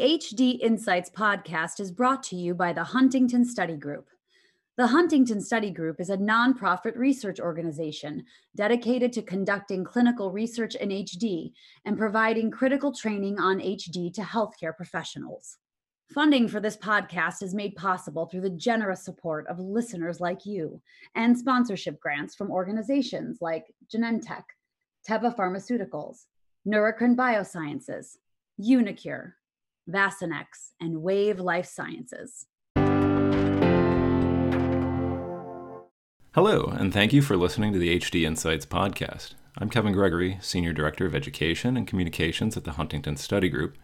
The HD Insights podcast is brought to you by the Huntington Study Group. The Huntington Study Group is a nonprofit research organization dedicated to conducting clinical research in HD and providing critical training on HD to healthcare professionals. Funding for this podcast is made possible through the generous support of listeners like you and sponsorship grants from organizations like Genentech, Teva Pharmaceuticals, Neurocrine Biosciences, uniQure, Vaccinex, and Wave Life Sciences. Hello, and thank you for listening to the HD Insights podcast. I'm Kevin Gregory, Senior Director of Education and Communications at the Huntington Study Group,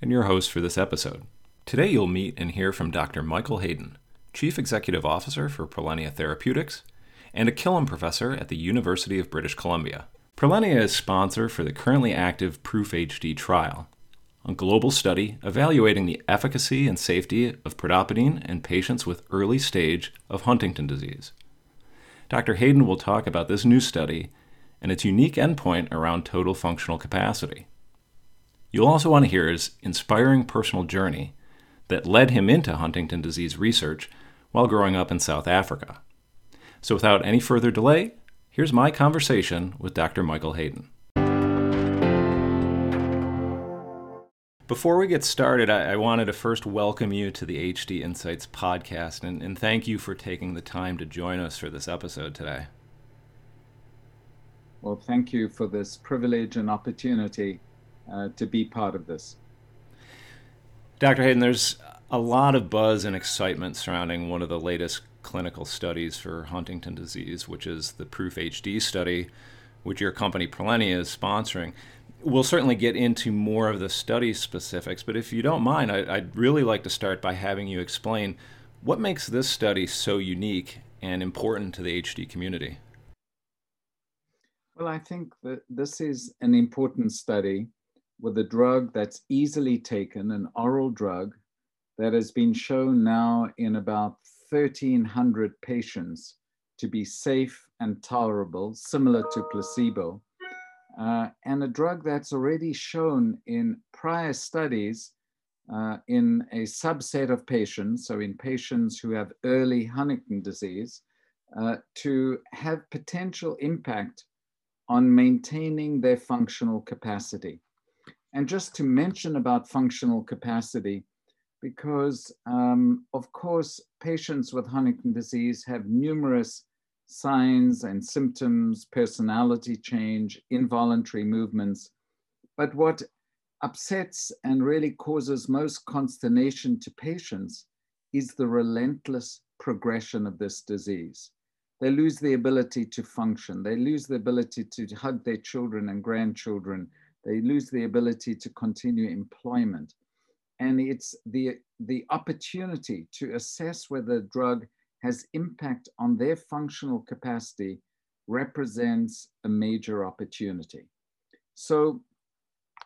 and your host for this episode. Today you'll meet and hear from Dr. Michael Hayden, Chief Executive Officer for Prilenia Therapeutics and a Killam Professor at the University of British Columbia. Prilenia is sponsor for the currently active Proof HD trial, a global study evaluating the efficacy and safety of pridopidine in patients with early stage of Huntington disease. Dr. Hayden will talk about this new study and its unique endpoint around total functional capacity. You'll also want to hear his inspiring personal journey that led him into Huntington disease research while growing up in South Africa. So, without any further delay, here's my conversation with Dr. Michael Hayden. Before we get started, I, I, wanted to first welcome you to the HD Insights podcast and, and thank you for taking the time to join us for this episode today. Well, thank you for this privilege and opportunity uh, to be part of this. Dr. Hayden, there's a lot of buzz and excitement surrounding one of the latest clinical studies for Huntington disease, which is the Proof HD study, which your company Prilenia is sponsoring. We'll certainly get into more of the study specifics, but if you don't mind, I, would really like to start by having you explain what makes this study so unique and important to the HD community. Well, I think that this is an important study with a drug that's easily taken, an oral drug that has been shown now in about 1,300 patients to be safe and tolerable, similar to placebo, uh, and a drug that's already shown in prior studies uh, in a subset of patients, so in patients who have early Huntington disease, uh, to have potential impact on maintaining their functional capacity. And just to mention about functional capacity, because um, of course, patients with Huntington disease have numerous signs and symptoms, personality change, involuntary movements. But what upsets and really causes most consternation to patients is the relentless progression of this disease. They lose the ability to function. They lose the ability to hug their children and grandchildren they lose the ability to continue employment. And it's the, the opportunity to assess whether drug has impact on their functional capacity represents a major opportunity. So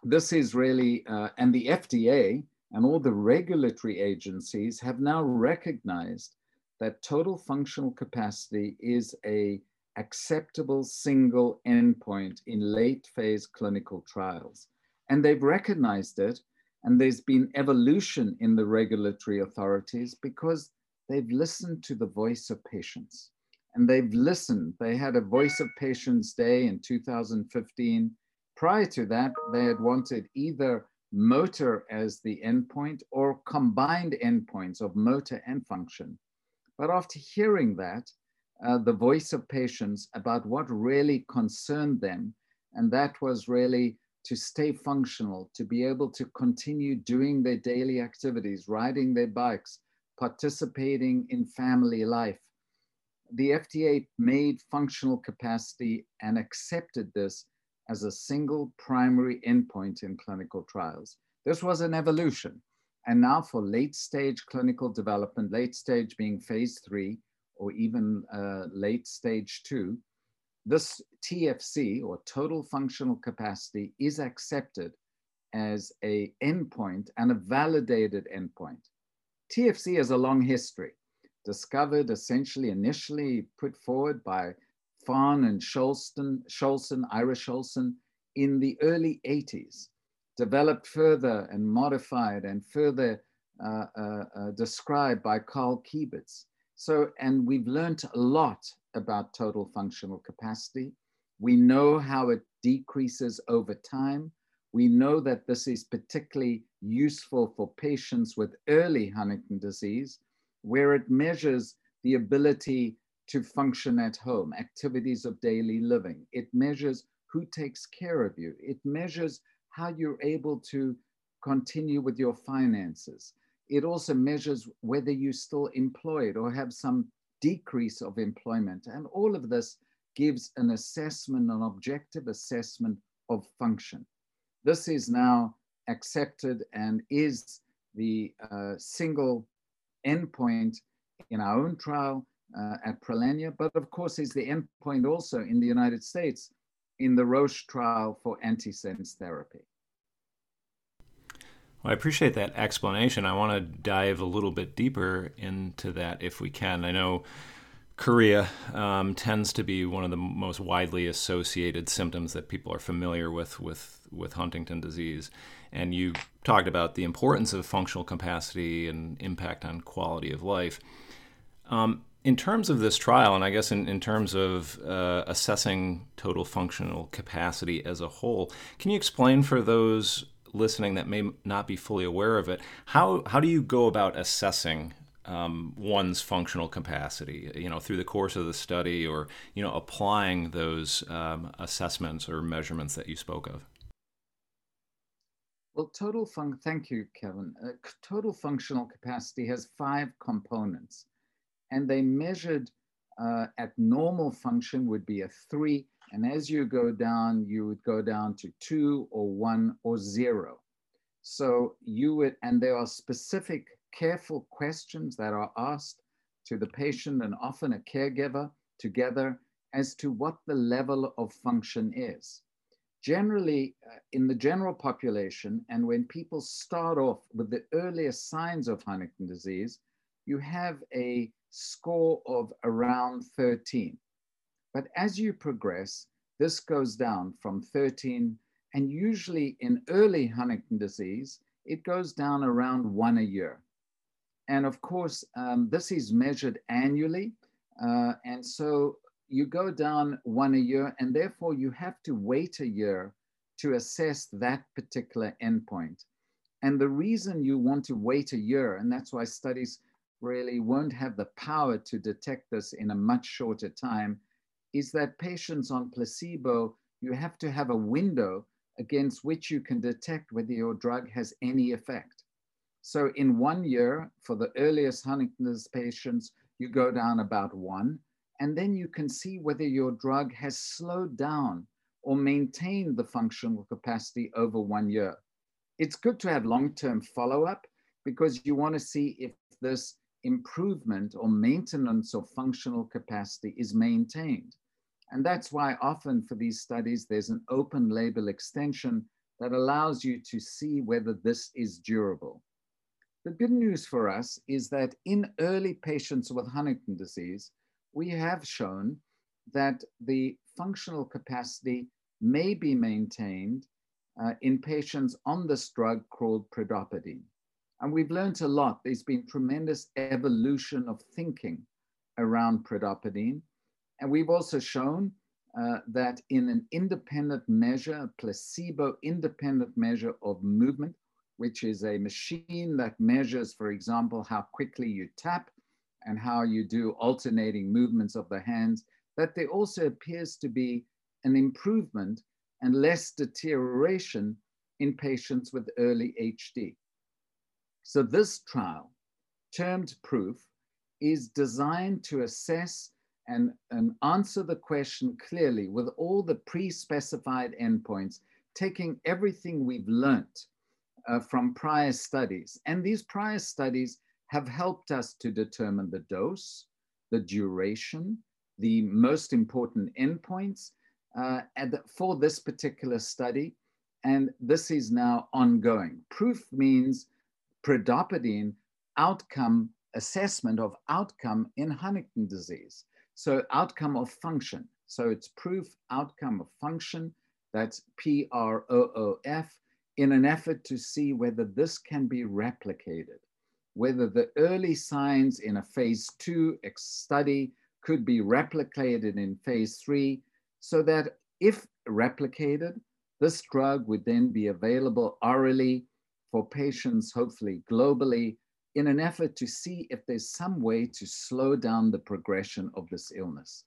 this is really, uh, and the FDA and all the regulatory agencies have now recognized that total functional capacity is a acceptable single endpoint in late phase clinical trials. And they've recognized it, and there's been evolution in the regulatory authorities because they've listened to the voice of patients. And they've listened. They had a Voice of Patients Day in 2015. Prior to that, they had wanted either motor as the endpoint or combined endpoints of motor and function. But after hearing that, uh, the voice of patients about what really concerned them. And that was really to stay functional, to be able to continue doing their daily activities, riding their bikes, participating in family life. The FDA made functional capacity and accepted this as a single primary endpoint in clinical trials. This was an evolution. And now for late stage clinical development, late stage being phase three, or even uh, late stage two, this TFC or total functional capacity is accepted as a endpoint and a validated endpoint. TFC has a long history, discovered essentially initially put forward by Fahn and Scholsten, Shoulson, Ira Shoulson in the early 80s. developed further and modified and further uh, uh, uh, described by Karl Kieburtz. So, and we've learned a lot about total functional capacity. We know how it decreases over time. We know that this is particularly useful for patients with early Huntington disease, where it measures the ability to function at home, activities of daily living. It measures who takes care of you. It measures how you're able to continue with your finances. It also measures whether you're still employed or have some decrease of employment. And all of this gives an assessment, an objective assessment of function. This is now accepted and is the uh, single endpoint in our own trial uh, at Prilenia, but of course is the endpoint also in the United States in the Roche trial for antisense therapy. Well, I appreciate that explanation. I want to dive a little bit deeper into that if we can. I know chorea um, tends to be one of the most widely associated symptoms that people are familiar with with with Huntington disease, and you talked about the importance of functional capacity and impact on quality of life. Um, in terms of this trial, and I guess in, in terms of uh, assessing total functional capacity as a whole, can you explain for those listening that may not be fully aware of it, how, how do you go about assessing um, one's functional capacity, you know, through the course of the study or, you know, applying those um, assessments or measurements that you spoke of? Well, total fun. Thank you, Kevin. Uh, total functional capacity has five components and they measured uh, at normal function would be a three, and as you go down, you would go down to two or one or zero. So you would, and there are specific careful questions that are asked to the patient and often a caregiver together as to what the level of function is. Generally, uh, in the general population, and when people start off with the earliest signs of Huntington disease, you have a score of around 13. But as you progress, this goes down from 13, and usually in early Huntington disease, it goes down around one a year. And of course, um, this is measured annually. Uh, and so you go down one a year, and therefore you have to wait a year to assess that particular endpoint. And the reason you want to wait a year, and that's why studies really won't have the power to detect this in a much shorter time is that patients on placebo, you have to have a window against which you can detect whether your drug has any effect. So in one year, for the earliest Huntington's patients, you go down about one, and then you can see whether your drug has slowed down or maintained the functional capacity over one year. It's good to have long-term follow-up because you want to see if this improvement or maintenance of functional capacity is maintained. And that's why often for these studies, there's an open label extension that allows you to see whether this is durable. The good news for us is that in early patients with Huntington disease, we have shown that the functional capacity may be maintained uh, in patients on this drug called pridopidine. And we've learned a lot. There's been tremendous evolution of thinking around pridopidine. And we've also shown uh, that in an independent measure, a placebo independent measure of movement, which is a machine that measures, for example, how quickly you tap and how you do alternating movements of the hands, that there also appears to be an improvement and less deterioration in patients with early HD. So this trial, termed proof, is designed to assess and, and answer the question clearly with all the pre-specified endpoints, taking everything we've learned uh, from prior studies. And these prior studies have helped us to determine the dose, the duration, the most important endpoints uh, for this particular study. And this is now ongoing. Proof means pridopidine outcome assessment of outcome in Huntington disease. So outcome of function. So it's proof outcome of function. That's P-R-O-O-F. In an effort to see whether this can be replicated, whether the early signs in a phase two study could be replicated in phase three, so that if replicated, this drug would then be available orally for patients, hopefully globally, in an effort to see if there's some way to slow down the progression of this illness.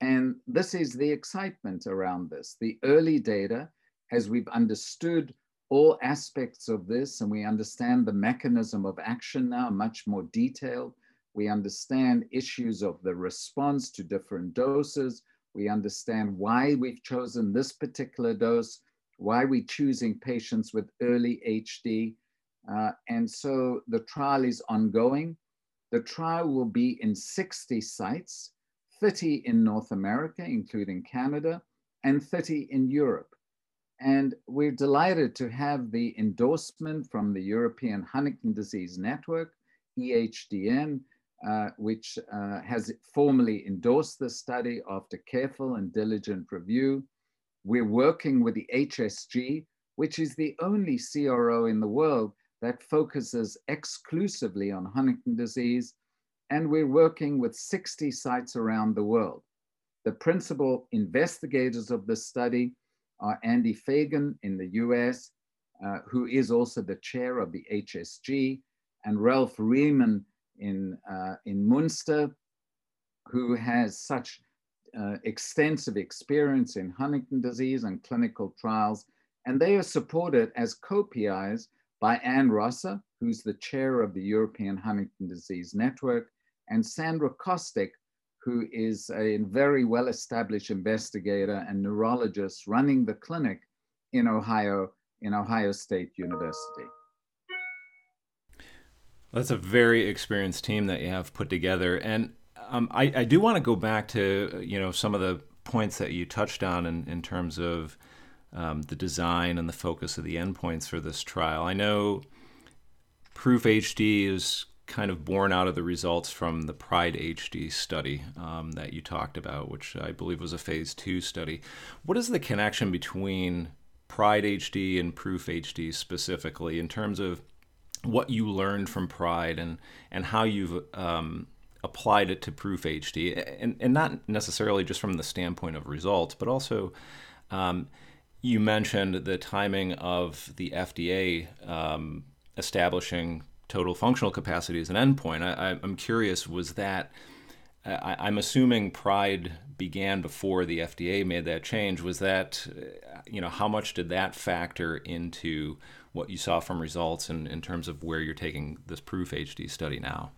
And this is the excitement around this. The early data, as we've understood all aspects of this and we understand the mechanism of action now much more detailed, we understand issues of the response to different doses. We understand why we've chosen this particular dose, why we're choosing patients with early HD. Uh, and so the trial is ongoing. The trial will be in 60 sites, 30 in North America, including Canada, and 30 in Europe. And we're delighted to have the endorsement from the European Huntington Disease Network, EHDN, uh, which uh, has formally endorsed the study after careful and diligent review. We're working with the HSG, which is the only CRO in the world that focuses exclusively on Huntington disease. And we're working with 60 sites around the world. The principal investigators of the study are Andy Feigin in the US, uh, who is also the chair of the HSG, and Ralf Reilmann in, uh, in Munster, who has such uh, extensive experience in Huntington disease and clinical trials. And they are supported as co-PIs by Anne Rosser, who's the chair of the European Huntington Disease Network, and Sandra Kostyk, who is a very well-established investigator and neurologist running the clinic in Ohio, in Ohio State University. That's a very experienced team that you have put together, and um, I, I, do want to go back to you know some of the points that you touched on in, in terms of um, the design and the focus of the endpoints for this trial. I know Proof HD is kind of born out of the results from the Pride HD study um, that you talked about, which I believe was a phase two study. What is the connection between Pride HD and Proof HD specifically in terms of what you learned from Pride and and how you've um, applied it to Proof HD, and and not necessarily just from the standpoint of results, but also. Um, you mentioned the timing of the FDA um, establishing total functional capacity as an endpoint. I, am curious, was that, I, am assuming Pride began before the FDA made that change. Was that, uh, you know, how much did that factor into what you saw from results in, in terms of where you're taking this Proof HD study now.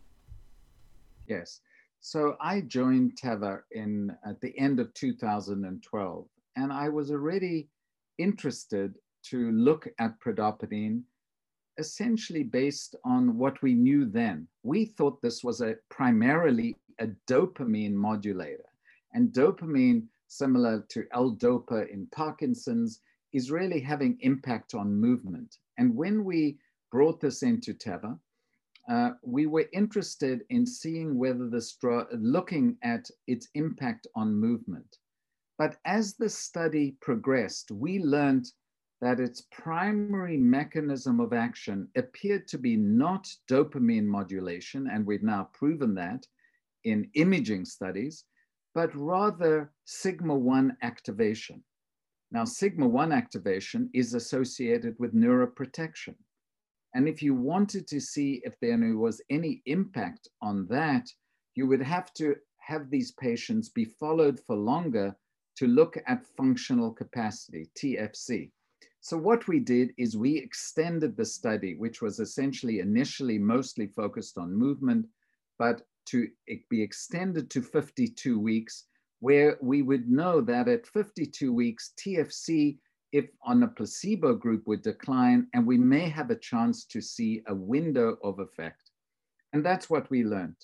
Yes. So I joined Teva in at the end of 2012, and I was already interested to look at pridopidine essentially based on what we knew then. We thought this was a primarily a dopamine modulator, and dopamine, similar to L-DOPA in Parkinson's, is really having impact on movement. And when we brought this into Teva, uh, we were interested in seeing whether this drug, looking at its impact on movement. But as the study progressed, we learned that its primary mechanism of action appeared to be not dopamine modulation, and we've now proven that in imaging studies, but rather sigma 1 activation. Now, sigma 1 activation is associated with neuroprotection. And if you wanted to see if there was any impact on that, you would have to have these patients be followed for longer to look at functional capacity, TFC. So what we did is we extended the study, which was essentially initially mostly focused on movement, but to be extended to 52 weeks where we would know that at 52 weeks, TFC, if on a placebo group, would decline, and we may have a chance to see a window of effect. And that's what we learned.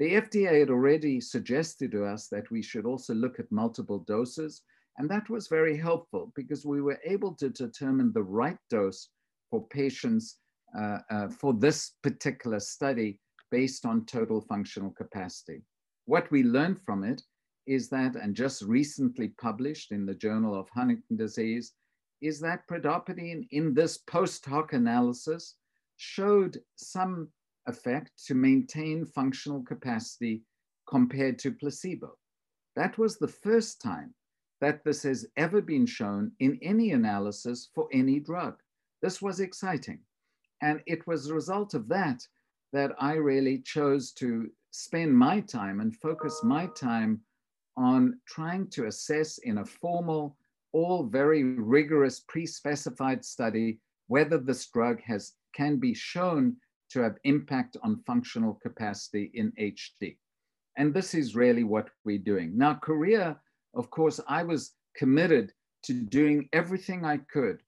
The FDA had already suggested to us that we should also look at multiple doses. And that was very helpful because we were able to determine the right dose for patients uh, uh, for this particular study based on total functional capacity. What we learned from it is that, and just recently published in the Journal of Huntington Disease, is that pridopidine in this post hoc analysis showed some effect to maintain functional capacity compared to placebo. That was the first time that this has ever been shown in any analysis for any drug. This was exciting. And it was a result of that that I really chose to spend my time and focus my time on trying to assess in a formal, all very rigorous pre-specified study whether this drug has can be shown to have impact on functional capacity in HD. And this is really what we're doing. Now, chorea, of course, I was committed to doing everything I could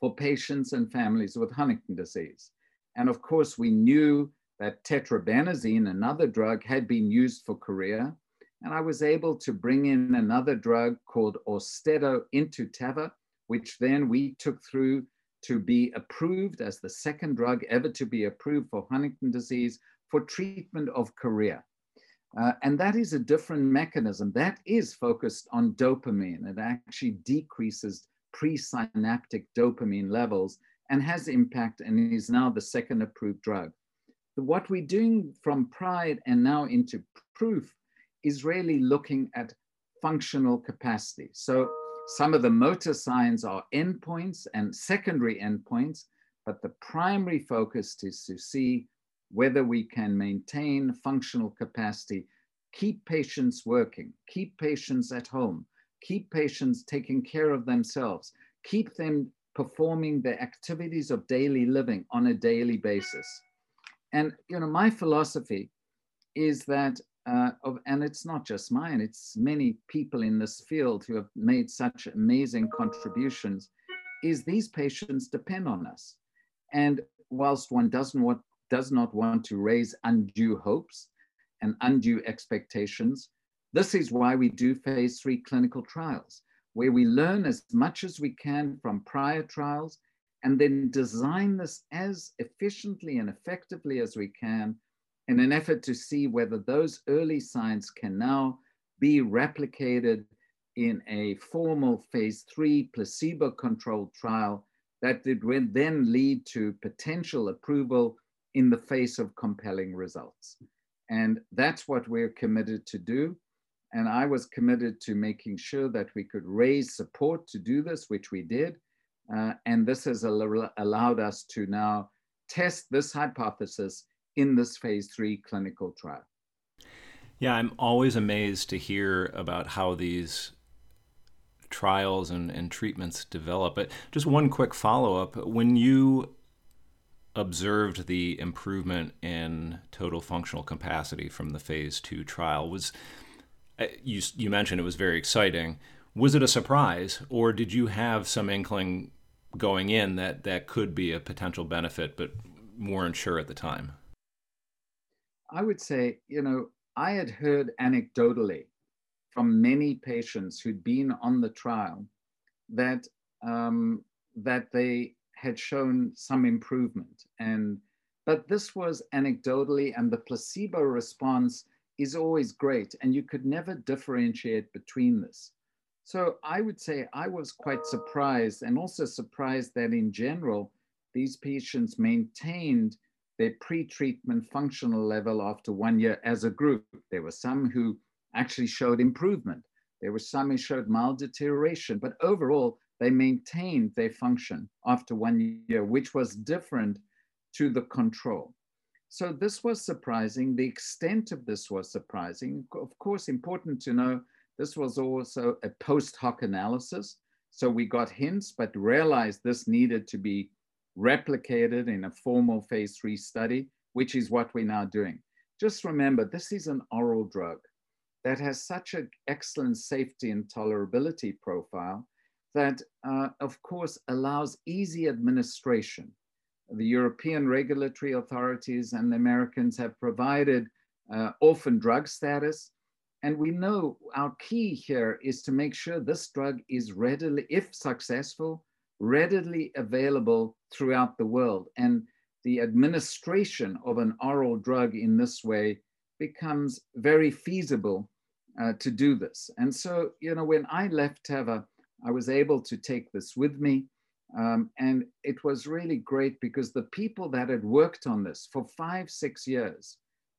for patients and families with Huntington disease. And of course, we knew that tetrabenazine, another drug, had been used for chorea. And I was able to bring in another drug called Austedo into Teva, which then we took through to be approved as the second drug ever to be approved for Huntington disease for treatment of chorea. Uh, and that is a different mechanism that is focused on dopamine. It actually decreases presynaptic dopamine levels and has impact and is now the second approved drug. What we're doing from PRIDE and now into proof is really looking at functional capacity. So some of the motor signs are endpoints and secondary endpoints, but the primary focus is to see whether we can maintain functional capacity, keep patients working, keep patients at home, keep patients taking care of themselves, keep them performing the activities of daily living on a daily basis. And you know, my philosophy is that uh, of, and it's not just mine, it's many people in this field who have made such amazing contributions, is these patients depend on us. And whilst one doesn't want, does not want to raise undue hopes and undue expectations, this is why we do phase three clinical trials, where we learn as much as we can from prior trials and then design this as efficiently and effectively as we can in an effort to see whether those early signs can now be replicated in a formal phase three placebo controlled trial that would then lead to potential approval in the face of compelling results. And that's what we're committed to do. And I was committed to making sure that we could raise support to do this, which we did. Uh, and this has al allowed us to now test this hypothesis in this phase three clinical trial. Yeah, I'm always amazed to hear about how these trials and, and treatments develop. But just one quick follow up when you observed the improvement in total functional capacity from the phase two trial, was uh, you, you mentioned it was very exciting. Was it a surprise, or did you have some inkling going in that that could be a potential benefit, but weren't sure at the time? I would say, you know, I had heard anecdotally from many patients who'd been on the trial that um, that they had shown some improvement, and but this was anecdotally, and the placebo response is always great, and you could never differentiate between this. So I would say I was quite surprised, and also surprised that in general these patients maintained their pre-treatment functional level after one year as a group. There were some who actually showed improvement. There were some who showed mild deterioration, but overall, they maintained their function after one year, which was different to the control. So this was surprising. The extent of this was surprising. Of course, important to know, this was also a post hoc analysis. So we got hints, but realized this needed to be replicated in a formal phase three study, which is what we're now doing. Just remember, this is an oral drug that has such an excellent safety and tolerability profile that, uh, of course, allows easy administration. The European regulatory authorities and the Americans have provided uh, orphan drug status. And we know our key here is to make sure this drug is readily, if successful, readily available throughout the world. And the administration of an oral drug in this way becomes very feasible uh, to do this. And so, you know, when I left Teva, I was able to take this with me. Um, and it was really great because the people that had worked on this for five, six years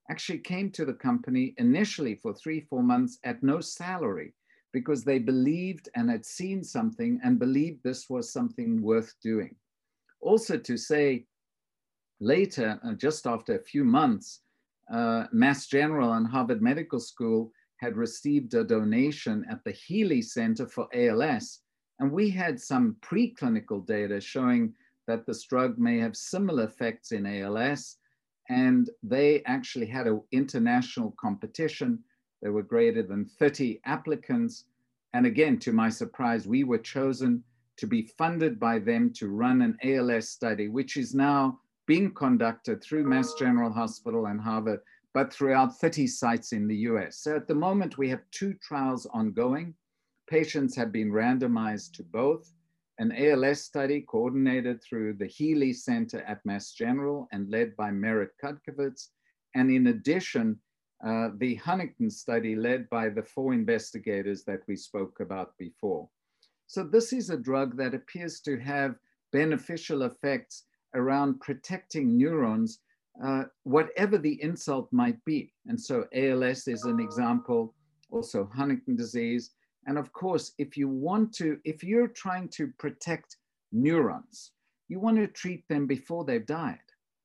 actually came to the company initially for three, four months at no salary because they believed and had seen something and believed this was something worth doing. Also, to say later, uh, just after a few months, uh, Mass General and Harvard Medical School had received a donation at the Healey Center for ALS. And we had some preclinical data showing that this drug may have similar effects in ALS. And they actually had an international competition. There were greater than 30 applicants. And again, to my surprise, we were chosen to be funded by them to run an ALS study, which is now being conducted through Mass General Hospital and Harvard, but throughout 30 sites in the US. So at the moment, we have two trials ongoing. Patients have been randomized to both an ALS study coordinated through the Healey Center at Mass General and led by Merit Cudkowicz. And in addition, uh, the Huntington study led by the four investigators that we spoke about before. So this is a drug that appears to have beneficial effects around protecting neurons, uh, whatever the insult might be. And so ALS is an example, also Huntington disease. And of course, if you want to, if you're trying to protect neurons, you want to treat them before they've died.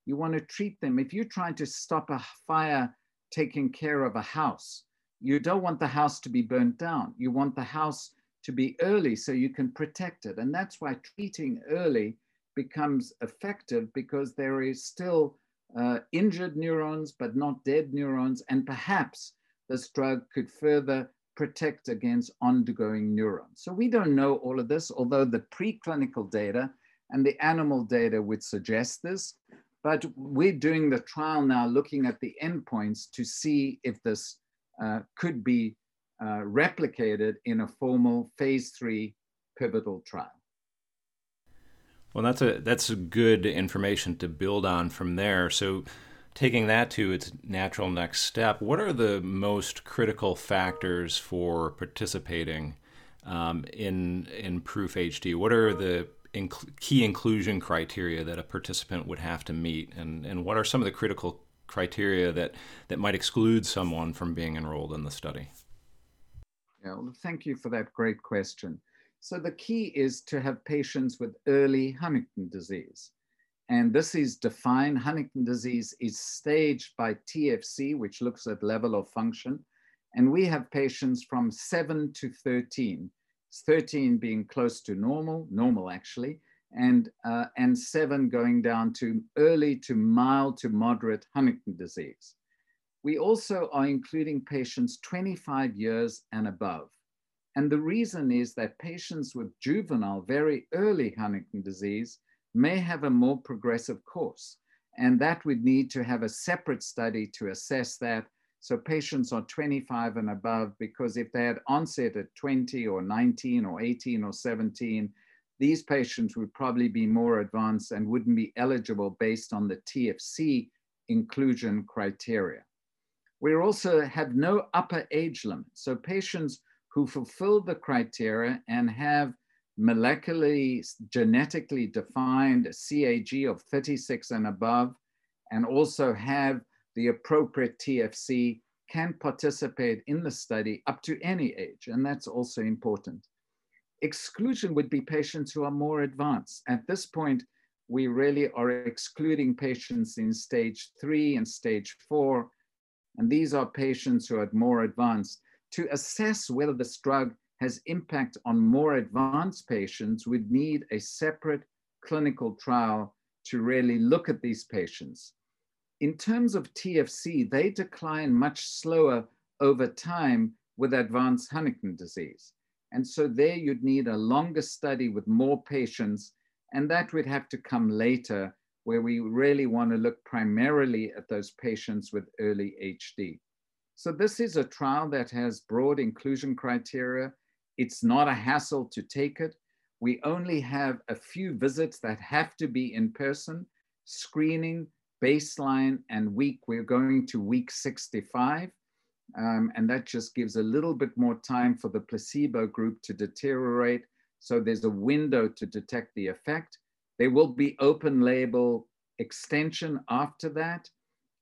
You want to treat them. If you're trying to stop a fire taking care of a house, you don't want the house to be burnt down. You want the house to be early so you can protect it. And that's why treating early becomes effective because there is still uh, injured neurons, but not dead neurons. And perhaps this drug could further protect against ongoing neurons. So we don't know all of this, although the preclinical data and the animal data would suggest this. But we're doing the trial now looking at the endpoints to see if this uh, could be uh, replicated in a formal phase three pivotal trial. Well, that's a that's good information to build on from there. So, taking that to its natural next step, what are the most critical factors for participating um, in in Proof HD? What are the inc- key inclusion criteria that a participant would have to meet, and and what are some of the critical criteria that that might exclude someone from being enrolled in the study? Yeah, well, thank you for that great question. So the key is to have patients with early Huntington disease. And this is defined, Huntington disease is staged by TFC, which looks at level of function. And we have patients from seven to 13, 13 being close to normal, normal actually, and, uh, and seven going down to early to mild to moderate Huntington disease. We also are including patients 25 years and above. And the reason is that patients with juvenile, very early Huntington disease may have a more progressive course. And that would need to have a separate study to assess that. So patients are 25 and above, because if they had onset at 20 or 19 or 18 or 17, these patients would probably be more advanced and wouldn't be eligible based on the TFC inclusion criteria. We also have no upper age limit. So patients who fulfill the criteria and have molecularly, genetically defined CAG of 36 and above, and also have the appropriate TFC can participate in the study up to any age, and that's also important. Exclusion would be patients who are more advanced. At this point, we really are excluding patients in stage three and stage four, and these are patients who are more advanced to assess whether this drug has impact on more advanced patients we'd need a separate clinical trial to really look at these patients. In terms of TFC, they decline much slower over time with advanced Huntington disease. And so there you'd need a longer study with more patients, and that would have to come later where we really want to look primarily at those patients with early HD. So this is a trial that has broad inclusion criteria. It's not a hassle to take it. We only have a few visits that have to be in person, screening, baseline, and week. We're going to week 65. Um, and that just gives a little bit more time for the placebo group to deteriorate So there's a window to detect the effect. There will be open label extension after that.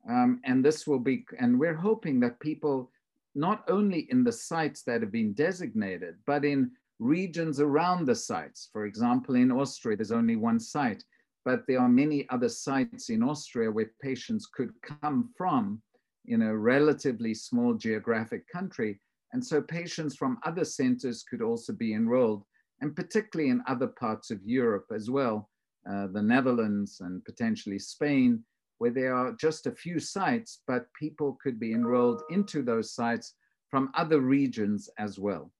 Um, and this will be, and we're hoping that people, not only in the sites that have been designated, but in regions around the sites. For example, in Austria, there's only one site, but there are many other sites in Austria where patients could come from in a relatively small geographic country. And so patients from other centers could also be enrolled, and particularly in other parts of Europe as well, uh, the Netherlands and potentially Spain, where there are just a few sites, but people could be enrolled into those sites from other regions as well.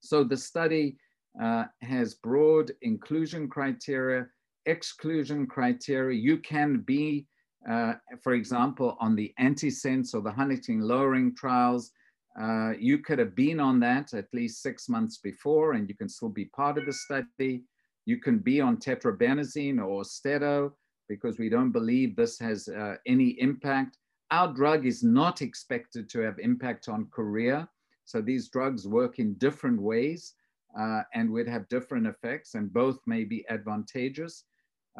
So the study uh, has broad inclusion criteria, exclusion criteria. You can be, uh, for example, on the antisense or the Huntingtin lowering trials. Uh, you could have been on that at least six months before, and you can still be part of the study. You can be on tetrabenazine or Austedo because we don't believe this has uh, any impact. Our drug is not expected to have impact on chorea. So these drugs work in different ways uh, and would have different effects and both may be advantageous.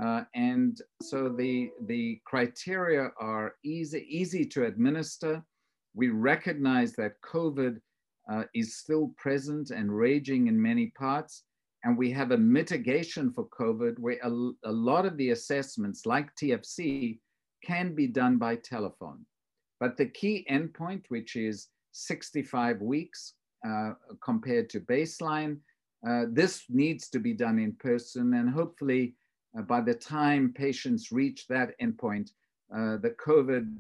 Uh, and so the, the criteria are easy, easy to administer. We recognize that COVID uh, is still present and raging in many parts. And we have a mitigation for COVID where a, a lot of the assessments, like TFC, can be done by telephone. But the key endpoint, which is 65 weeks uh, compared to baseline, uh, this needs to be done in person. And hopefully, uh, by the time patients reach that endpoint, uh, the COVID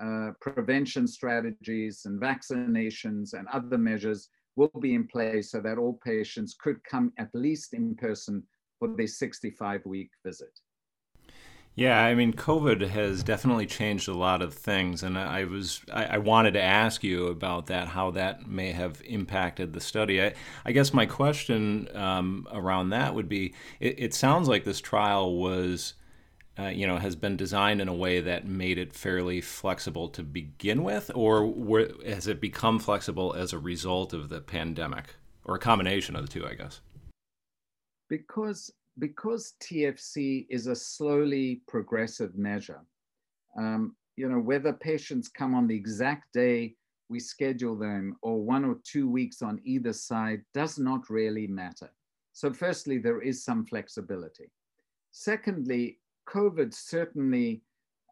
uh, prevention strategies and vaccinations and other measures will be in place so that all patients could come at least in person for their 65 week visit. Yeah, I mean, COVID has definitely changed a lot of things, and I was I, I, wanted to ask you about that, how that may have impacted the study. I, I guess my question um, around that would be: it, it, sounds like this trial was uh, you know, has been designed in a way that made it fairly flexible to begin with, or were, has it become flexible as a result of the pandemic, or a combination of the two, I guess? Because because TFC is a slowly progressive measure, um, you know, whether patients come on the exact day we schedule them or one or two weeks on either side does not really matter. So, firstly, there is some flexibility. Secondly, COVID certainly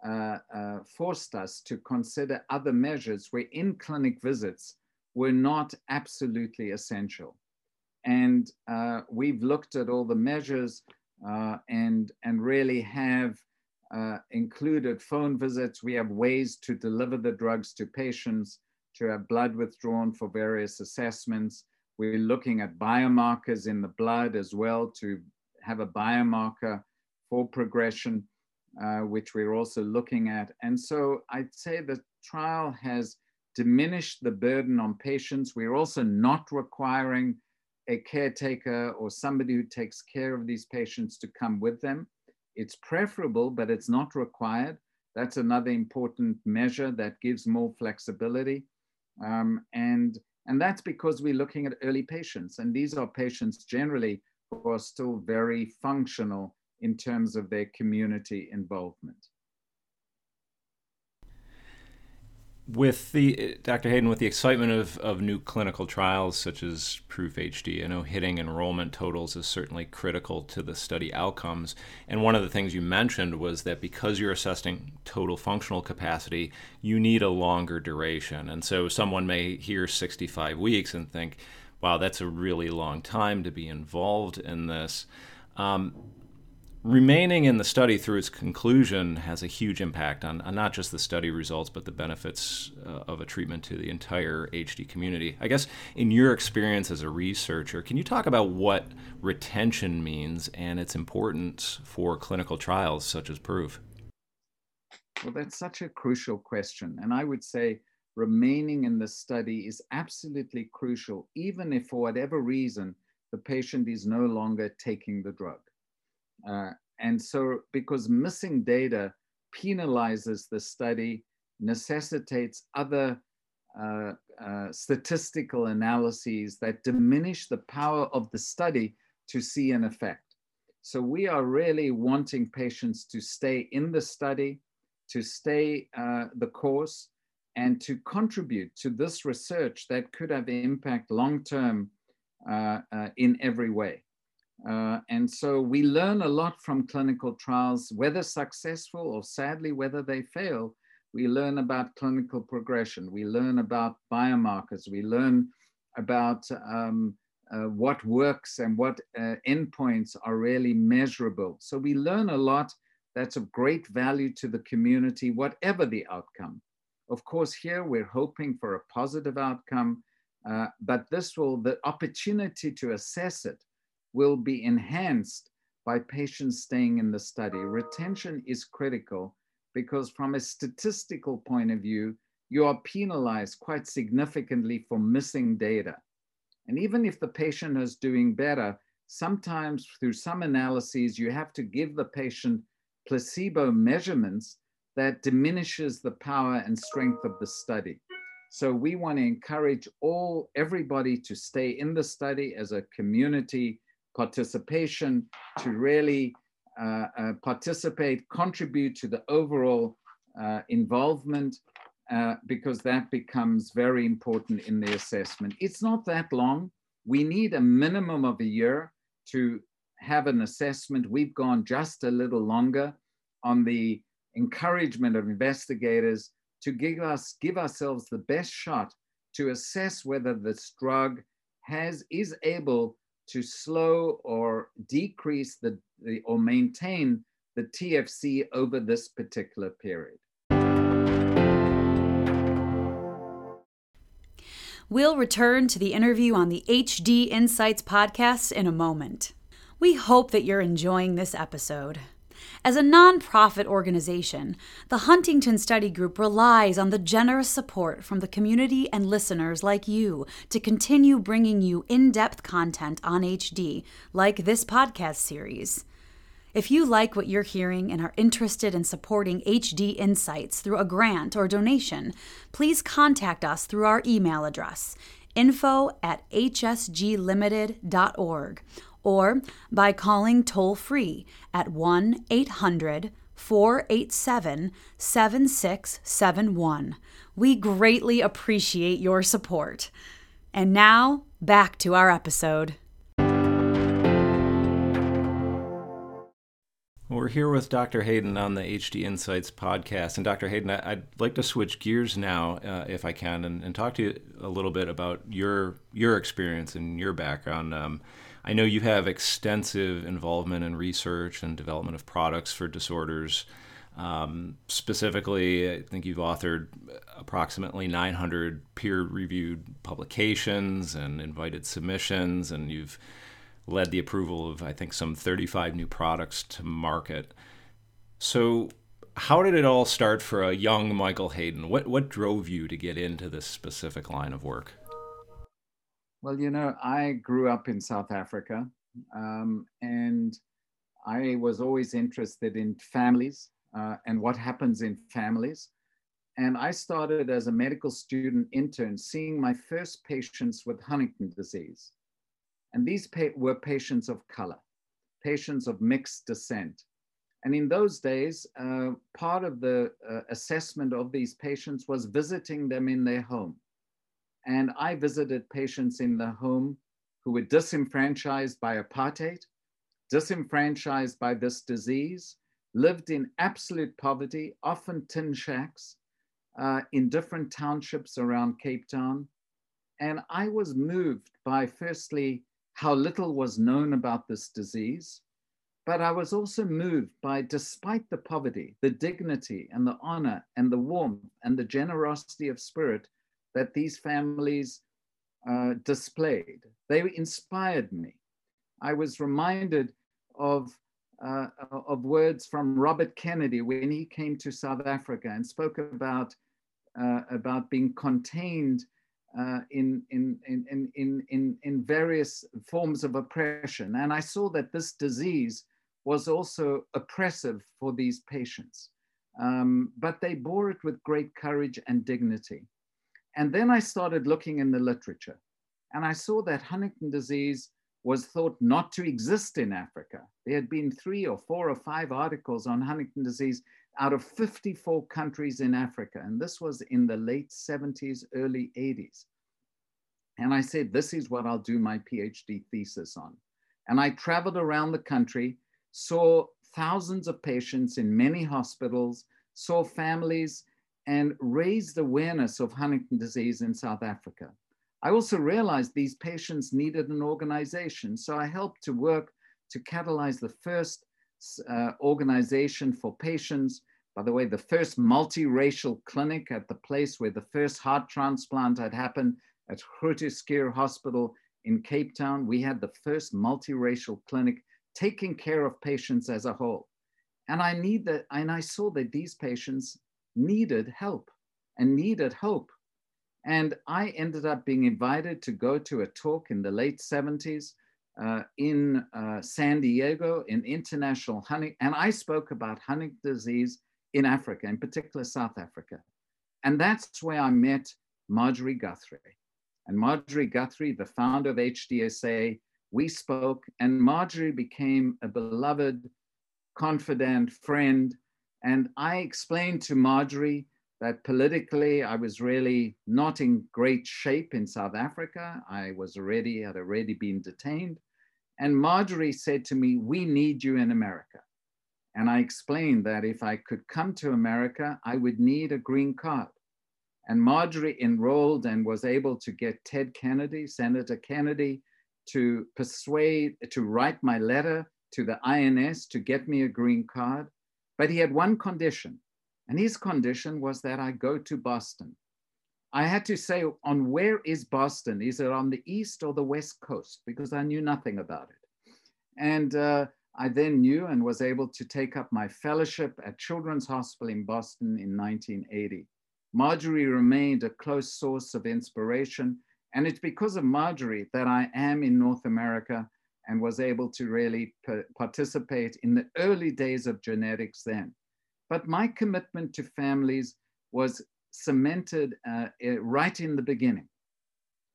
uh, uh, forced us to consider other measures where in clinic visits were not absolutely essential. And uh, we've looked at all the measures uh, and, and really have uh, included phone visits. We have ways to deliver the drugs to patients, to have blood withdrawn for various assessments. We're looking at biomarkers in the blood as well to have a biomarker for progression, uh, which we're also looking at. And so I'd say the trial has diminished the burden on patients. We're also not requiring a caretaker or somebody who takes care of these patients to come with them. It's preferable, but it's not required. That's another important measure that gives more flexibility. Um, and, and that's because we're looking at early patients. And these are patients generally who are still very functional in terms of their community involvement. With the Dr. Hayden, with the excitement of, of new clinical trials such as Proof HD, I know hitting enrollment totals is certainly critical to the study outcomes. And one of the things you mentioned was that because you're assessing total functional capacity, you need a longer duration. And so someone may hear 65 weeks and think, wow, that's a really long time to be involved in this. Um, remaining in the study through its conclusion has a huge impact on, on not just the study results, but the benefits uh, of a treatment to the entire HD community. I guess, in your experience as a researcher, can you talk about what retention means and its importance for clinical trials such as Proof? Well, that's such a crucial question. And I would say remaining in the study is absolutely crucial, even if for whatever reason the patient is no longer taking the drug. Uh, and so, because missing data penalizes the study, necessitates other uh, uh, statistical analyses that diminish the power of the study to see an effect. So we are really wanting patients to stay in the study, to stay uh, the course, and to contribute to this research that could have impact long term uh, uh, in every way. Uh, and so we learn a lot from clinical trials, whether successful or sadly, whether they fail. We learn about clinical progression. We learn about biomarkers. We learn about um, uh, what works and what uh, endpoints are really measurable. So we learn a lot that's of great value to the community, whatever the outcome. Of course, here we're hoping for a positive outcome, uh, but this will, the opportunity to assess it will be enhanced by patients staying in the study. Retention is critical because from a statistical point of view, you are penalized quite significantly for missing data. And even if the patient is doing better, sometimes through some analyses, you have to give the patient placebo measurements that diminishes the power and strength of the study. So we want to encourage all, everybody to stay in the study as a community participation, to really uh, uh, participate, contribute to the overall uh, involvement uh, because that becomes very important in the assessment. It's not that long. We need a minimum of a year to have an assessment. We've gone just a little longer on the encouragement of investigators to give us give ourselves the best shot to assess whether this drug has is able to slow or decrease the, the or maintain the TFC over this particular period. We'll return to the interview on the HD Insights podcast in a moment. We hope that you're enjoying this episode. As a nonprofit organization, the Huntington Study Group relies on the generous support from the community and listeners like you to continue bringing you in depth content on HD, like this podcast series. If you like what you're hearing and are interested in supporting HD Insights through a grant or donation, please contact us through our email address info at hsglimited.org or by calling toll free at 1 800 487 7671. We greatly appreciate your support. And now, back to our episode. We're here with Dr. Hayden on the HD Insights podcast. And Dr. Hayden, I'd like to switch gears now, uh, if I can, and, and, talk to you a little bit about your your experience and your background. Um, I know you have extensive involvement in research and development of products for disorders. Um, specifically, I think you've authored approximately 900 peer reviewed publications and invited submissions, and you've led the approval of, I think, some 35 new products to market. So, how did it all start for a young Michael Hayden? What, what drove you to get into this specific line of work? Well, you know, I grew up in South Africa um, and I was always interested in families uh, and what happens in families. And I started as a medical student intern seeing my first patients with Huntington disease. And these pa- were patients of color, patients of mixed descent. And in those days, uh, part of the uh, assessment of these patients was visiting them in their home. And I visited patients in the home who were disenfranchised by apartheid, disenfranchised by this disease, lived in absolute poverty, often tin shacks uh, in different townships around Cape Town. And I was moved by, firstly, how little was known about this disease. But I was also moved by, despite the poverty, the dignity and the honor and the warmth and the generosity of spirit that these families uh, displayed. They inspired me. I was reminded of, uh, of words from Robert Kennedy when he came to South Africa and spoke about, uh, about being contained uh, in, in, in, in, in, in various forms of oppression. And I saw that this disease was also oppressive for these patients. Um, but they bore it with great courage and dignity. And then I started looking in the literature and I saw that Huntington disease was thought not to exist in Africa. There had been three or four or five articles on Huntington disease out of 54 countries in Africa. And this was in the late 70s, early 80s. And I said, This is what I'll do my PhD thesis on. And I traveled around the country, saw thousands of patients in many hospitals, saw families, and raised awareness of Huntington disease in South Africa. I also realized these patients needed an organization. So I helped to work to catalyze the first uh, organization for patients. By the way, the first multiracial clinic at the place where the first heart transplant had happened at Groote Schuur Hospital in Cape Town. We had the first multiracial clinic taking care of patients as a whole. And I need that, and I saw that these patients needed help and needed hope. And I ended up being invited to go to a talk in the late 70s uh, in uh, San Diego in international honey. And I spoke about Huntington disease in Africa, in particular South Africa. And that's where I met Marjorie Guthrie. And Marjorie Guthrie, the founder of HDSA, we spoke, and Marjorie became a beloved, confidant, friend. And I explained to Marjorie that politically I was really not in great shape in South Africa. I was already, had already been detained. And Marjorie said to me, We need you in America. And I explained that if I could come to America, I would need a green card. And Marjorie enrolled and was able to get Ted Kennedy, Senator Kennedy, to persuade, to write my letter to the INS to get me a green card. But he had one condition, and his condition was that I go to Boston. I had to say, on where is Boston? Is it on the east or the west coast? Because I knew nothing about it. And uh, I then knew and was able to take up my fellowship at Children's Hospital in Boston in 1980. Marjorie remained a close source of inspiration and it's because of Marjorie that I am in North America and was able to really participate in the early days of genetics then. But my commitment to families was cemented uh, right in the beginning,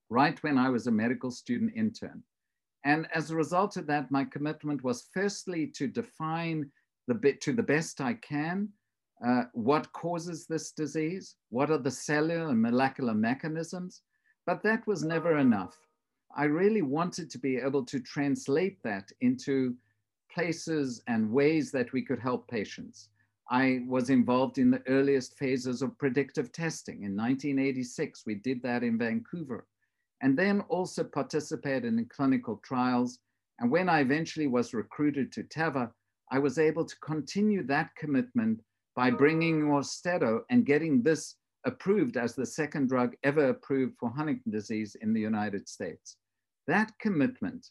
right when I was a medical student intern. And as a result of that, my commitment was firstly to define the bit to the best I can uh, what causes this disease, what are the cellular and molecular mechanisms, but that was never enough. I really wanted to be able to translate that into places and ways that we could help patients. I was involved in the earliest phases of predictive testing. In 1986, we did that in Vancouver, and then also participated in clinical trials. And when I eventually was recruited to Teva, I was able to continue that commitment by bringing Austedo and getting this approved as the second drug ever approved for Huntington disease in the United States. That commitment,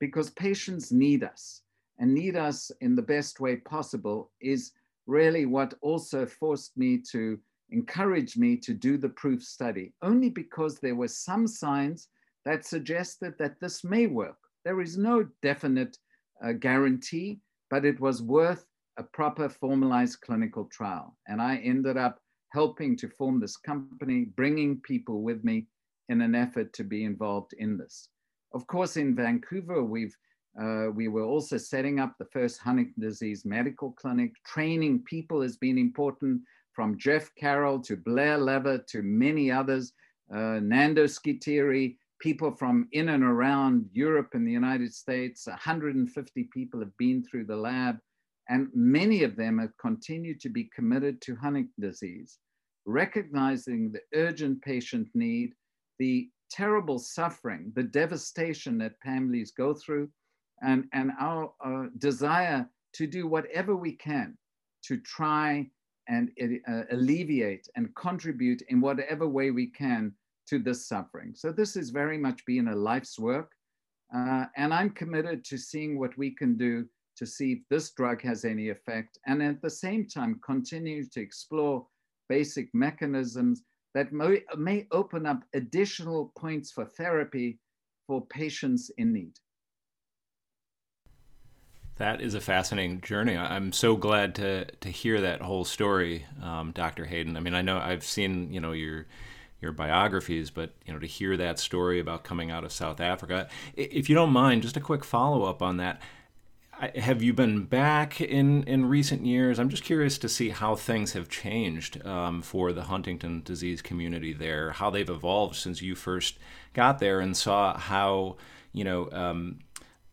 because patients need us and need us in the best way possible, is really what also forced me to encourage me to do the proof study, only because there were some signs that suggested that this may work. There is no definite uh, guarantee, but it was worth a proper formalized clinical trial. And I ended up helping to form this company, bringing people with me in an effort to be involved in this. Of course, in Vancouver, we've uh, we were also setting up the first Huntington disease medical clinic. Training people has been important, from Jeff Carroll to Blair Leavitt to many others, uh, Nando Schittieri, people from in and around Europe and the United States. 150 people have been through the lab. And many of them have continued to be committed to Huntington disease, recognizing the urgent patient need, the terrible suffering, the devastation that families go through, and, and our uh, desire to do whatever we can to try and uh, alleviate and contribute in whatever way we can to this suffering. So this has very much been a life's work. Uh, and I'm committed to seeing what we can do to see if this drug has any effect, and at the same time continue to explore basic mechanisms that may, may open up additional points for therapy for patients in need. That is a fascinating journey. I'm so glad to to hear that whole story, um, Dr. Hayden. I mean, I know I've seen you know your your biographies, but you know to hear that story about coming out of South Africa. If you don't mind, just a quick follow up on that. Have you been back in, in recent years? I'm just curious to see how things have changed um, for the Huntington disease community there, how they've evolved since you first got there and saw how, you know, um,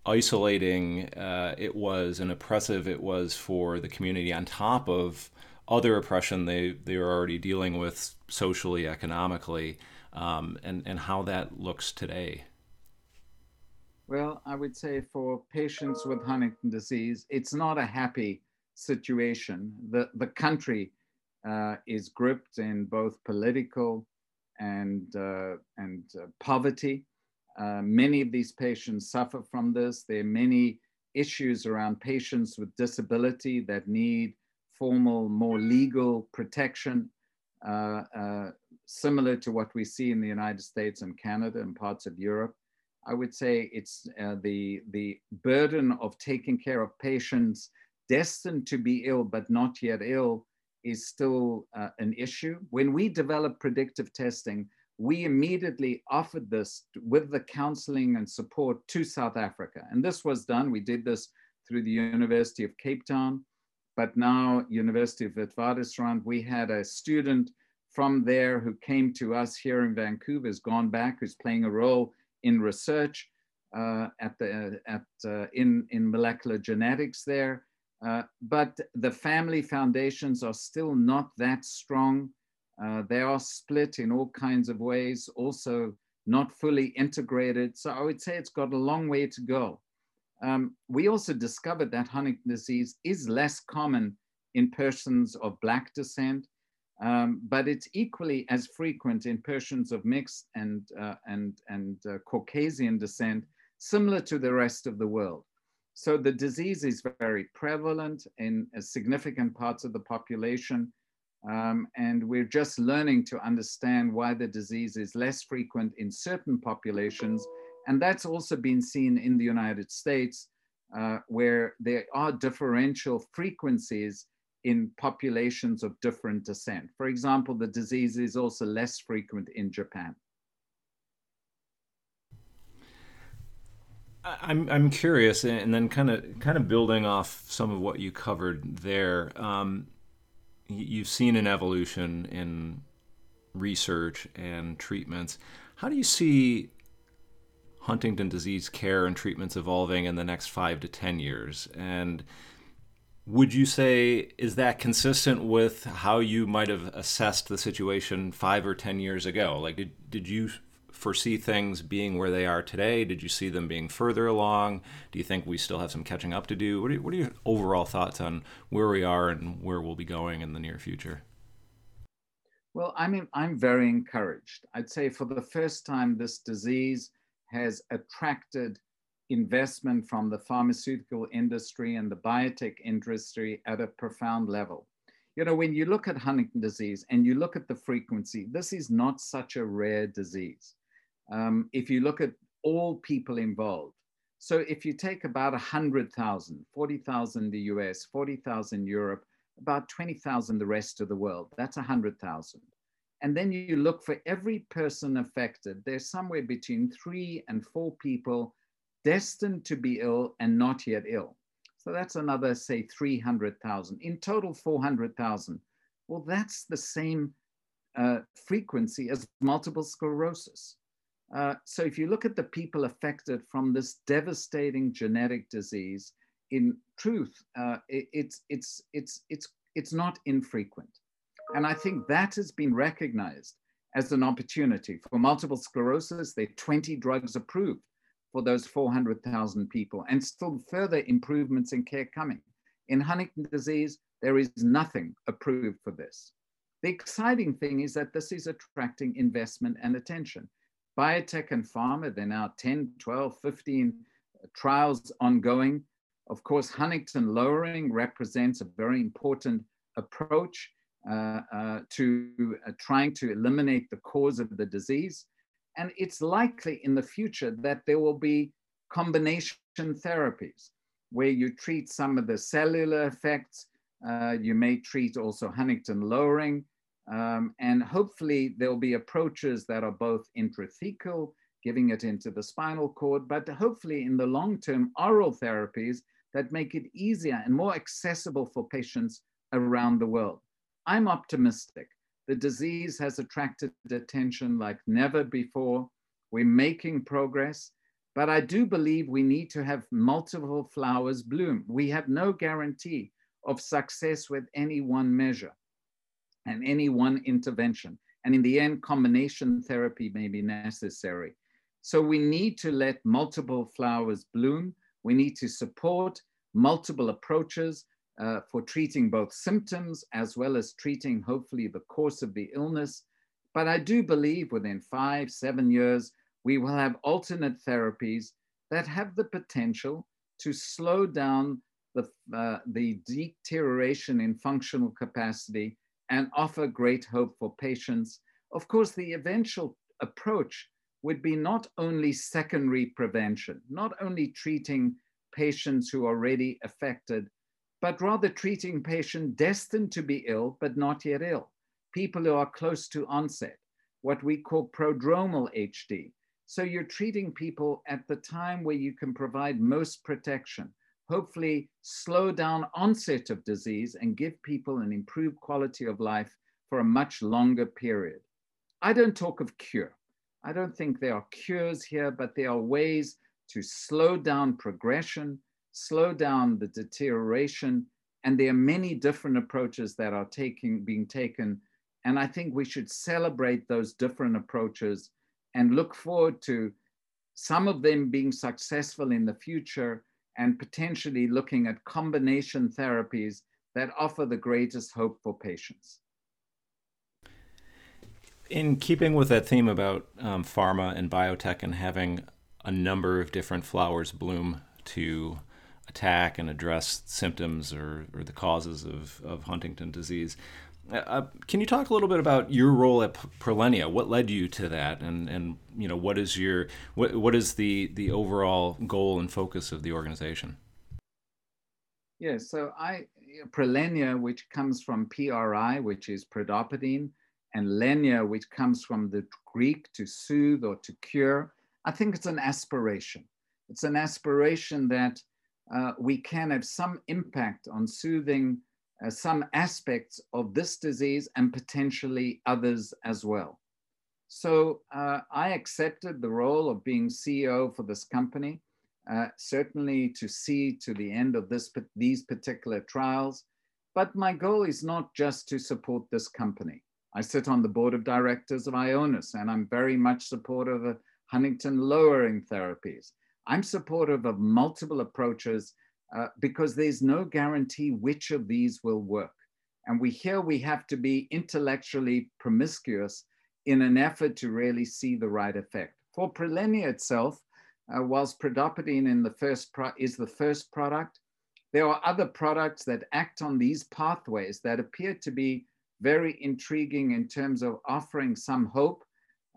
isolating uh, it was and oppressive it was for the community on top of other oppression they, they were already dealing with socially, economically, um, and, and how that looks today. Well, I would say for patients with Huntington disease, it's not a happy situation. The, the country uh, is gripped in both political and, uh, and uh, poverty. Uh, many of these patients suffer from this. There are many issues around patients with disability that need formal, more legal protection, uh, uh, similar to what we see in the United States and Canada and parts of Europe. I would say it's uh, the, the burden of taking care of patients destined to be ill but not yet ill is still uh, an issue. When we developed predictive testing, we immediately offered this with the counseling and support to South Africa. And this was done. We did this through the University of Cape Town, but now University of Witwatersrand, we had a student from there who came to us here in Vancouver, has gone back, who's playing a role in research uh, at the at uh, in in molecular genetics there. Uh, but the family foundations are still not that strong. They are split in all kinds of ways, also not fully integrated. So I would say it's got a long way to go. Um, we also discovered that Huntington disease is less common in persons of Black descent, um, but it's equally as frequent in persons of mixed and, uh, and, and uh, Caucasian descent, similar to the rest of the world. So the disease is very prevalent in significant parts of the population. Um, and we're just learning to understand why the disease is less frequent in certain populations. And that's also been seen in the United States, uh, where there are differential frequencies in populations of different descent. For example, the disease is also less frequent in Japan. I'm I'm curious, and then kind of kind of building off some of what you covered there. Um, you've seen an evolution in research and treatments. How do you see Huntington disease care and treatments evolving in the next five to ten years? And would you say is that consistent with how you might have assessed the situation five or ten years ago? Like, did did you foresee things being where they are today? Did you see them being further along? Do you think we still have some catching up to do? What are, what are your overall thoughts on where we are and where we'll be going in the near future? Well, I mean, I'm very encouraged. I'd say for the first time, this disease has attracted investment from the pharmaceutical industry and the biotech industry at a profound level. You know, when you look at Huntington disease and you look at the frequency, this is not such a rare disease. Um, if you look at all people involved, so if you take about 100,000, 40,000 in the US, 40,000 Europe, about 20,000 the rest of the world, that's 100,000. And then you look for every person affected, there's somewhere between three and four people destined to be ill and not yet ill. So that's another, say, 300,000. In total, 400,000. Well, that's the same uh, frequency as multiple sclerosis. Uh, so if you look at the people affected from this devastating genetic disease, in truth, uh, it, it's, it's, it's, it's, it's not infrequent. And I think that has been recognized as an opportunity. For multiple sclerosis, there are 20 drugs approved for those 400,000 people and still further improvements in care coming. In Huntington disease, there is nothing approved for this. The exciting thing is that this is attracting investment and attention. Biotech and pharma, there are now 10, 12, 15 trials ongoing. Of course, huntingtin lowering represents a very important approach uh, uh, to uh, trying to eliminate the cause of the disease. And it's likely in the future that there will be combination therapies where you treat some of the cellular effects. Uh, you may treat also huntingtin lowering. Um, and hopefully there'll be approaches that are both intrathecal, giving it into the spinal cord, but hopefully in the long term, oral therapies that make it easier and more accessible for patients around the world. I'm optimistic. The disease has attracted attention like never before. We're making progress, but I do believe we need to have multiple flowers bloom. We have no guarantee of success with any one measure and any one intervention. And in the end, combination therapy may be necessary. So we need to let multiple flowers bloom. We need to support multiple approaches uh, for treating both symptoms as well as treating, hopefully, the course of the illness. But I do believe within five, seven years, we will have alternate therapies that have the potential to slow down the, uh, the deterioration in functional capacity and offer great hope for patients. Of course, the eventual approach would be not only secondary prevention, not only treating patients who are already affected, but rather treating patients destined to be ill, but not yet ill, people who are close to onset, what we call prodromal HD. So you're treating people at the time where you can provide most protection, hopefully slow down onset of disease and give people an improved quality of life for a much longer period. I don't talk of cure. I don't think there are cures here, but there are ways to slow down progression, slow down the deterioration, and there are many different approaches that are taking, being taken. And I think we should celebrate those different approaches and look forward to some of them being successful in the future and potentially looking at combination therapies that offer the greatest hope for patients. In keeping with that theme about um, pharma and biotech and having a number of different flowers bloom to attack and address symptoms or, or the causes of, of Huntington disease. Uh, uh can you talk a little bit about your role at Prilenia? What led you to that, and and you know what is your what what is the the overall goal and focus of the organization? Yeah, so I Prilenia, which comes from PRI, which is pridopidine, and lenia, which comes from the Greek to soothe or to cure. I think it's an aspiration. It's an aspiration that uh, we can have some impact on soothing uh, some aspects of this disease and potentially others as well. So uh, I accepted the role of being CEO for this company, uh, certainly to see to the end of this, these particular trials. But my goal is not just to support this company. I sit on the board of directors of Ionis, and I'm very much supportive of huntingtin lowering therapies. I'm supportive of multiple approaches uh, because there's no guarantee which of these will work. And we here we have to be intellectually promiscuous in an effort to really see the right effect. For Prilenia itself, uh, whilst pridopidine in the first is the first product, there are other products that act on these pathways that appear to be very intriguing in terms of offering some hope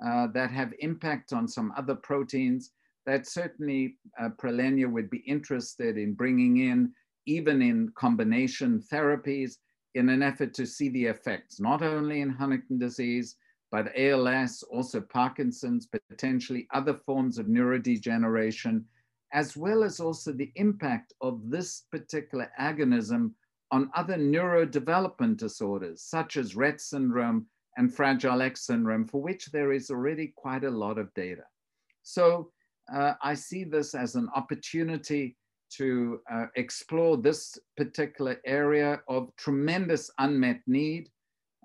uh, that have impact on some other proteins that certainly uh, Prilenia would be interested in bringing in, even in combination therapies, in an effort to see the effects, not only in Huntington disease, but ALS, also Parkinson's, potentially other forms of neurodegeneration, as well as also the impact of this particular agonism on other neurodevelopment disorders, such as Rett syndrome and Fragile X syndrome, for which there is already quite a lot of data. So uh, I see this as an opportunity to uh, explore this particular area of tremendous unmet need.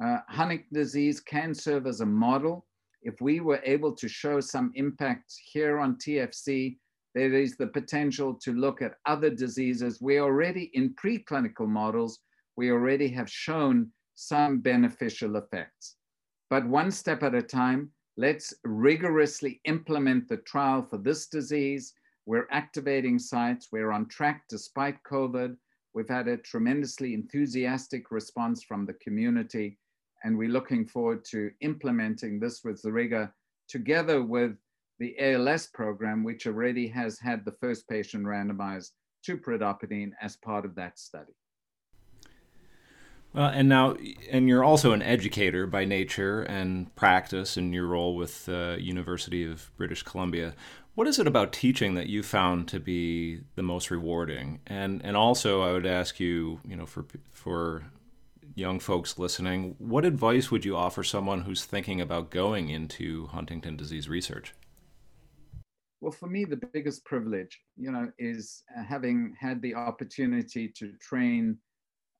Uh, Huntington disease can serve as a model. If we were able to show some impact here on TFC, there is the potential to look at other diseases. We already, in preclinical models, we already have shown some beneficial effects. But one step at a time, let's rigorously implement the trial for this disease. We're activating sites. We're on track despite COVID. We've had a tremendously enthusiastic response from the community, and we're looking forward to implementing this with the rigor together with the ALS program, which already has had the first patient randomized to pridopidine as part of that study. Well, and now, and you're also an educator by nature and practice in your role with the University of British Columbia. What is it about teaching that you found to be the most rewarding? And and also, I would ask you, you know, for for young folks listening, what advice would you offer someone who's thinking about going into Huntington disease research? Well, for me, the biggest privilege, you know, is having had the opportunity to train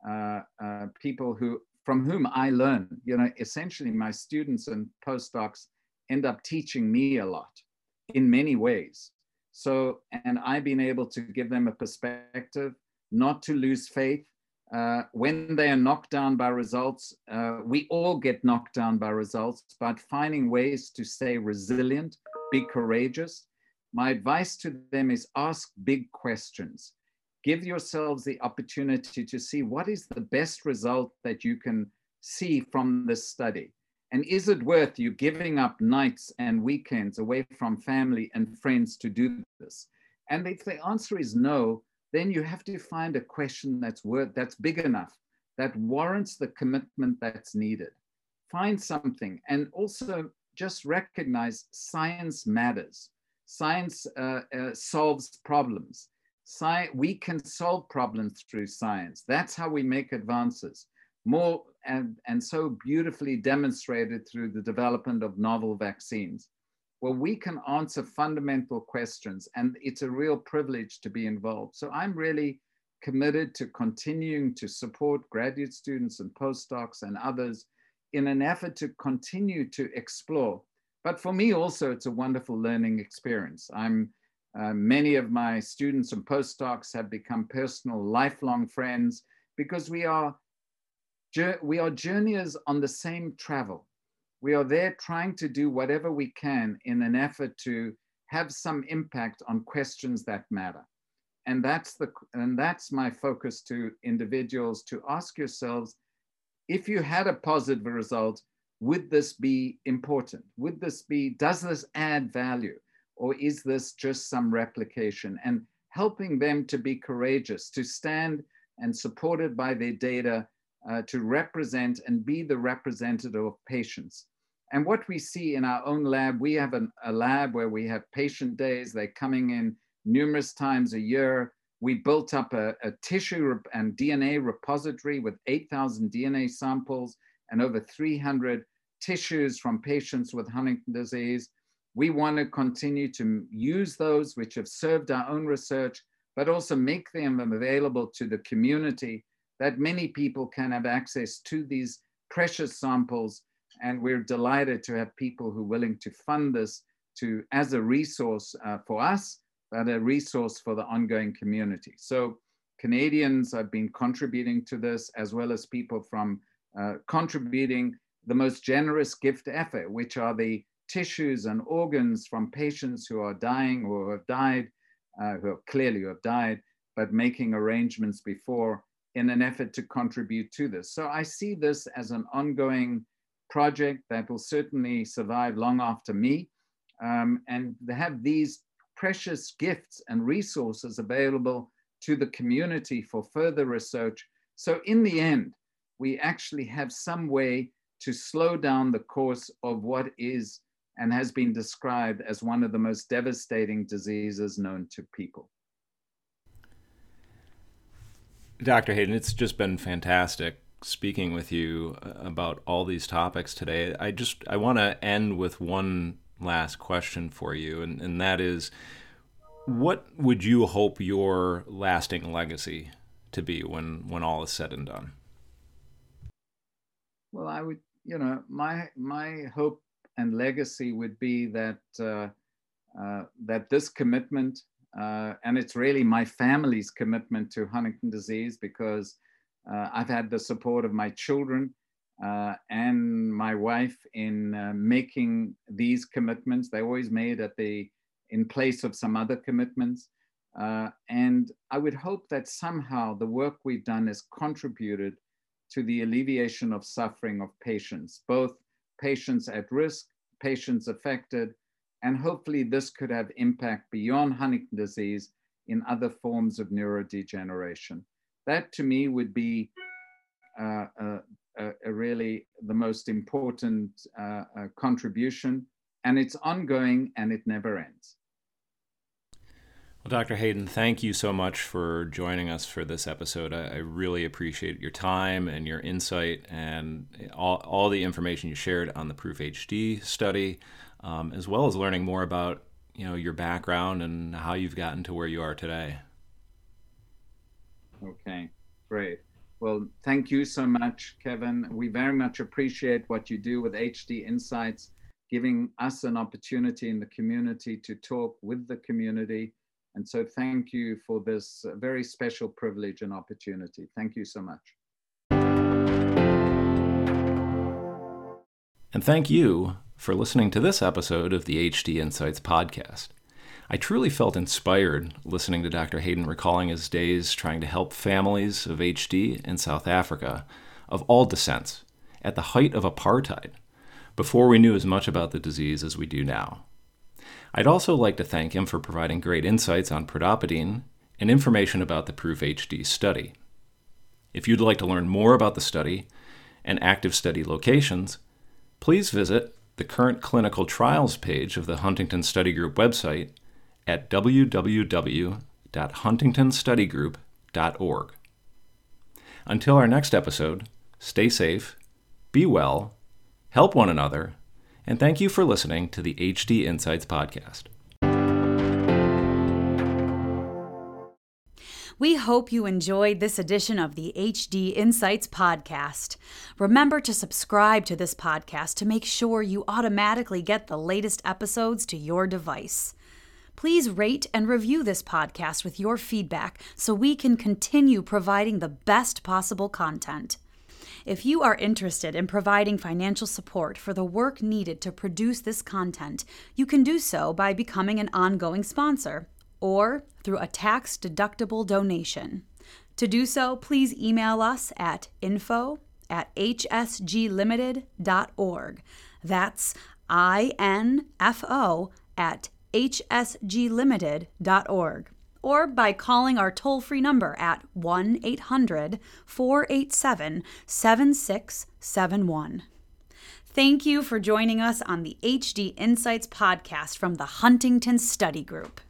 uh, uh, people who, from whom I learn. You know, essentially, my students and postdocs end up teaching me a lot in many ways. So, and I've been able to give them a perspective, not to lose faith. Uh, when they are knocked down by results, uh, we all get knocked down by results, but finding ways to stay resilient, be courageous. My advice to them is ask big questions. Give yourselves the opportunity to see what is the best result that you can see from this study. And is it worth you giving up nights and weekends away from family and friends to do this? And if the answer is no, then you have to find a question that's worth that's big enough that warrants the commitment that's needed. Find something and also just recognize science matters. Science uh, uh, solves problems. Sci- we can solve problems through science. That's how we make advances more and, and so beautifully demonstrated through the development of novel vaccines. Well, we can answer fundamental questions, and it's a real privilege to be involved. So I'm really committed to continuing to support graduate students and postdocs and others in an effort to continue to explore. But for me also, it's a wonderful learning experience. I'm uh, many of my students and postdocs have become personal, lifelong friends because we are we are journeyers on the same travel. We are there trying to do whatever we can in an effort to have some impact on questions that matter. And that's the and that's my focus to individuals to ask yourselves if you had a positive result, would this be important? Would this be, does this add value? Or is this just some replication? And helping them to be courageous, to stand and supported by their data, uh, to represent and be the representative of patients. And what we see in our own lab, we have an, a lab where we have patient days, they're coming in numerous times a year. We built up a, a tissue and DNA repository with 8,000 DNA samples and over 300 tissues from patients with Huntington disease. We want to continue to use those which have served our own research, but also make them available to the community that many people can have access to these precious samples. And we're delighted to have people who are willing to fund this to as a resource uh, for us, but a resource for the ongoing community. So Canadians have been contributing to this, as well as people from uh, contributing the most generous gift effort, which are the tissues and organs from patients who are dying or have died, uh, who have clearly have died, but making arrangements before in an effort to contribute to this. So I see this as an ongoing project that will certainly survive long after me. Um, and have these precious gifts and resources available to the community for further research. So in the end, we actually have some way to slow down the course of what is and has been described as one of the most devastating diseases known to people. Dr. Hayden, it's just been fantastic speaking with you uh, about all these topics today. I just I want to end with one last question for you, and, and that is what would you hope your lasting legacy to be when when all is said and done? Well, I would, you know, my my hope and legacy would be that uh, uh, that this commitment uh, and it's really my family's commitment to Huntington disease because uh, I've had the support of my children uh, and my wife in making these commitments. They always made at the in place of some other commitments. And I would hope that somehow the work we've done has contributed to the alleviation of suffering of patients, both patients at risk, patients affected, and hopefully this could have impact beyond Huntington disease in other forms of neurodegeneration. That to me would be uh, uh, a, really the most important uh, uh, contribution, and it's ongoing and it never ends. Well, Dr. Hayden, thank you so much for joining us for this episode. I, I, really appreciate your time and your insight and all, all the information you shared on the Proof HD study, um, as well as learning more about you know your background and how you've gotten to where you are today. Okay, great. Well, thank you so much, Kevin. We very much appreciate what you do with HD Insights, giving us an opportunity in the community to talk with the community. And so thank you for this very special privilege and opportunity. Thank you so much. And thank you for listening to this episode of the HD Insights podcast. I truly felt inspired listening to Dr. Hayden recalling his days trying to help families of HD in South Africa of all descents at the height of apartheid, before we knew as much about the disease as we do now. I'd also like to thank him for providing great insights on pridopidine and information about the Proof HD study. If you'd like to learn more about the study and active study locations, please visit the current clinical trials page of the Huntington Study Group website at www.huntingtonstudygroup.org. Until our next episode, stay safe, be well, help one another, and thank you for listening to the HD Insights podcast. We hope you enjoyed this edition of the HD Insights podcast. Remember to subscribe to this podcast to make sure you automatically get the latest episodes to your device. Please rate and review this podcast with your feedback so we can continue providing the best possible content. If you are interested in providing financial support for the work needed to produce this content, you can do so by becoming an ongoing sponsor or through a tax deductible donation. To do so, please email us at info at hsglimited.org. That's I N F O at hsglimited.org or by calling our toll free number at 1 800 487 7671. Thank you for joining us on the HD Insights podcast from the Huntington Study Group.